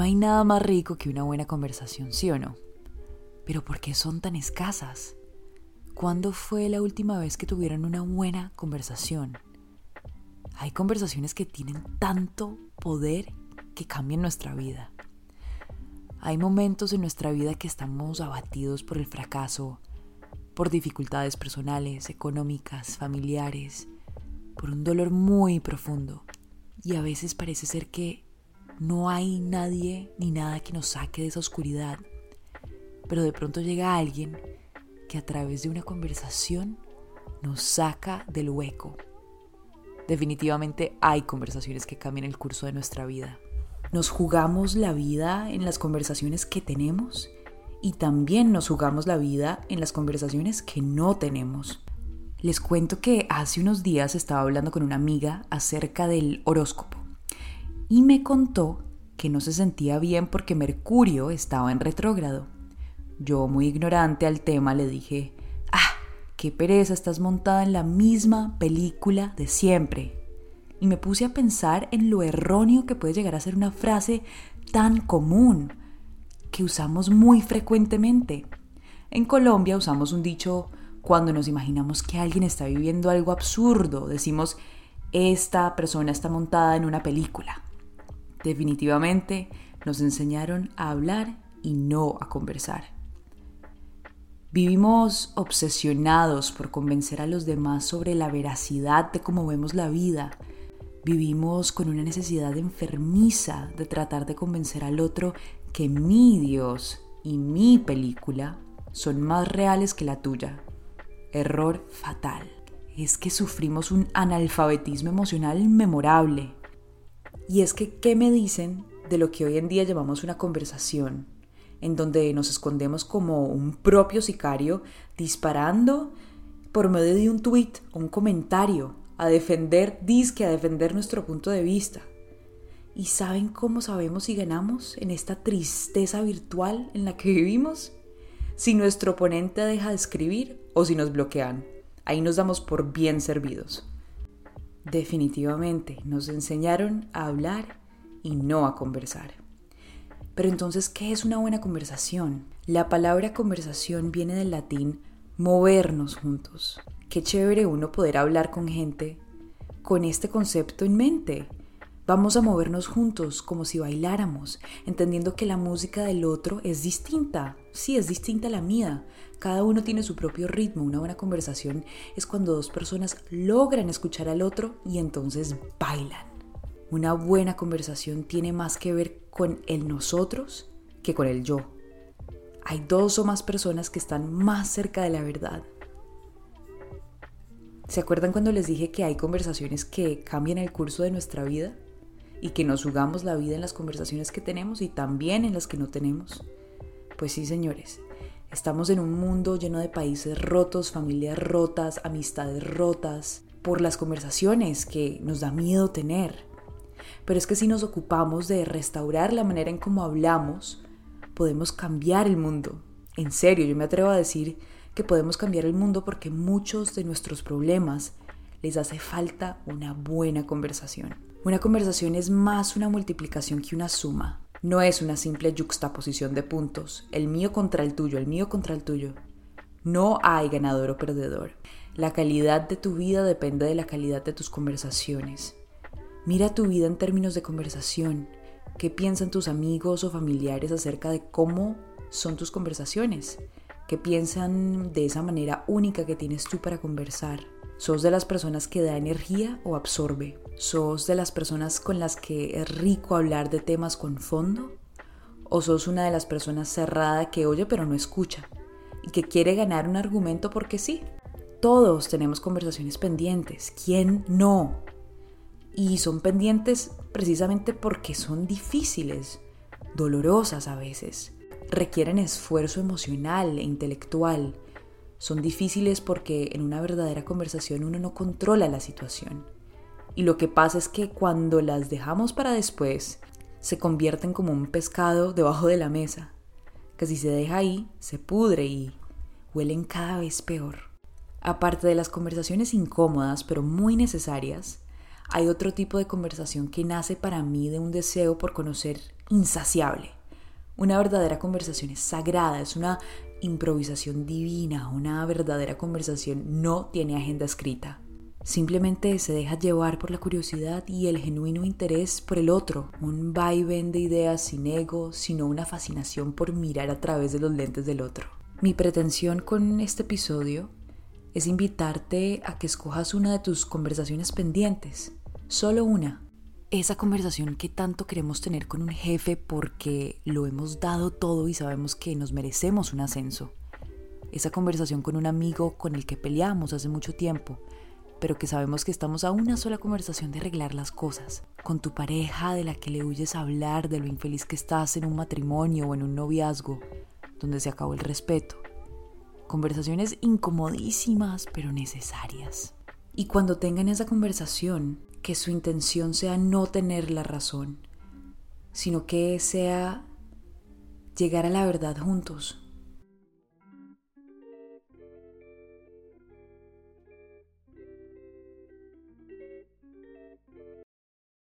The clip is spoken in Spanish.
No hay nada más rico que una buena conversación, ¿sí o no? Pero ¿por qué son tan escasas? ¿Cuándo fue la última vez que tuvieron una buena conversación? Hay conversaciones que tienen tanto poder que cambian nuestra vida. Hay momentos en nuestra vida que estamos abatidos por el fracaso, por dificultades personales, económicas, familiares, por un dolor muy profundo. Y a veces parece ser que no hay nadie ni nada que nos saque de esa oscuridad. Pero de pronto llega alguien que a través de una conversación nos saca del hueco. Definitivamente hay conversaciones que cambian el curso de nuestra vida. Nos jugamos la vida en las conversaciones que tenemos y también nos jugamos la vida en las conversaciones que no tenemos. Les cuento que hace unos días estaba hablando con una amiga acerca del horóscopo y me contó que no se sentía bien porque Mercurio estaba en retrógrado. Yo, muy ignorante al tema, le dije, ah, qué pereza, estás montada en la misma película de siempre. Y me puse a pensar en lo erróneo que puede llegar a ser una frase tan común, que usamos muy frecuentemente. En Colombia usamos un dicho cuando nos imaginamos que alguien está viviendo algo absurdo. Decimos, esta persona está montada en una película. Definitivamente nos enseñaron a hablar y no a conversar. Vivimos obsesionados por convencer a los demás sobre la veracidad de cómo vemos la vida. Vivimos con una necesidad enfermiza de tratar de convencer al otro que mi Dios y mi película son más reales que la tuya. Error fatal. Es que sufrimos un analfabetismo emocional memorable. Y es que, ¿qué me dicen de lo que hoy en día llamamos una conversación? En donde nos escondemos como un propio sicario disparando por medio de un tuit o un comentario a defender, disque a defender nuestro punto de vista. ¿Y saben cómo sabemos si ganamos en esta tristeza virtual en la que vivimos? Si nuestro oponente deja de escribir o si nos bloquean. Ahí nos damos por bien servidos. Definitivamente nos enseñaron a hablar y no a conversar. Pero entonces, ¿qué es una buena conversación? La palabra conversación viene del latín movernos juntos. Qué chévere uno poder hablar con gente con este concepto en mente. Vamos a movernos juntos como si bailáramos, entendiendo que la música del otro es distinta. Sí, es distinta a la mía, cada uno tiene su propio ritmo. Una buena conversación es cuando dos personas logran escuchar al otro y entonces bailan. Una buena conversación tiene más que ver con el nosotros que con el yo. Hay dos o más personas que están más cerca de la verdad. ¿Se acuerdan cuando les dije que hay conversaciones que cambian el curso de nuestra vida? Y que nos jugamos la vida en las conversaciones que tenemos y también en las que no tenemos. Pues sí, señores, Estamos en un mundo lleno de países rotos, familias rotas, amistades rotas, por las conversaciones que nos da miedo tener. Pero es que si nos ocupamos de restaurar la manera en cómo hablamos, podemos cambiar el mundo. En serio, yo me atrevo a decir que podemos cambiar el mundo porque muchos de nuestros problemas les hace falta una buena conversación. Una conversación es más una multiplicación que una suma. No es una simple juxtaposición de puntos, el mío contra el tuyo, el mío contra el tuyo. No hay ganador o perdedor. La calidad de tu vida depende de la calidad de tus conversaciones. Mira tu vida en términos de conversación. ¿Qué piensan tus amigos o familiares acerca de cómo son tus conversaciones? ¿Qué piensan de esa manera única que tienes tú para conversar? ¿Sos de las personas que da energía o absorbe? ¿Sos de las personas con las que es rico hablar de temas con fondo? ¿O sos una de las personas cerrada que oye pero no escucha y que quiere ganar un argumento porque sí? Todos tenemos conversaciones pendientes. ¿Quién no? Y son pendientes precisamente porque son difíciles, dolorosas a veces, requieren esfuerzo emocional e intelectual. Son difíciles porque en una verdadera conversación uno no controla la situación y lo que pasa es que cuando las dejamos para después, se convierten como un pescado debajo de la mesa, que si se deja ahí, se pudre y huelen cada vez peor. Aparte de las conversaciones incómodas pero muy necesarias, hay otro tipo de conversación que nace para mí de un deseo por conocer insaciable. Una verdadera conversación es sagrada, es una improvisación divina, una verdadera conversación no tiene agenda escrita. Simplemente se deja llevar por la curiosidad y el genuino interés por el otro, un vaivén de ideas sin ego, sino una fascinación por mirar a través de los lentes del otro. Mi pretensión con este episodio es invitarte a que escojas una de tus conversaciones pendientes, solo una. Esa conversación que tanto queremos tener con un jefe porque lo hemos dado todo y sabemos que nos merecemos un ascenso. Esa conversación con un amigo con el que peleamos hace mucho tiempo, pero que sabemos que estamos a una sola conversación de arreglar las cosas. Con tu pareja de la que le huyes a hablar de lo infeliz que estás en un matrimonio o en un noviazgo, donde se acabó el respeto Conversaciones incomodísimas pero necesarias. Y cuando tengan esa conversación, que su intención sea no tener la razón, sino que sea llegar a la verdad juntos,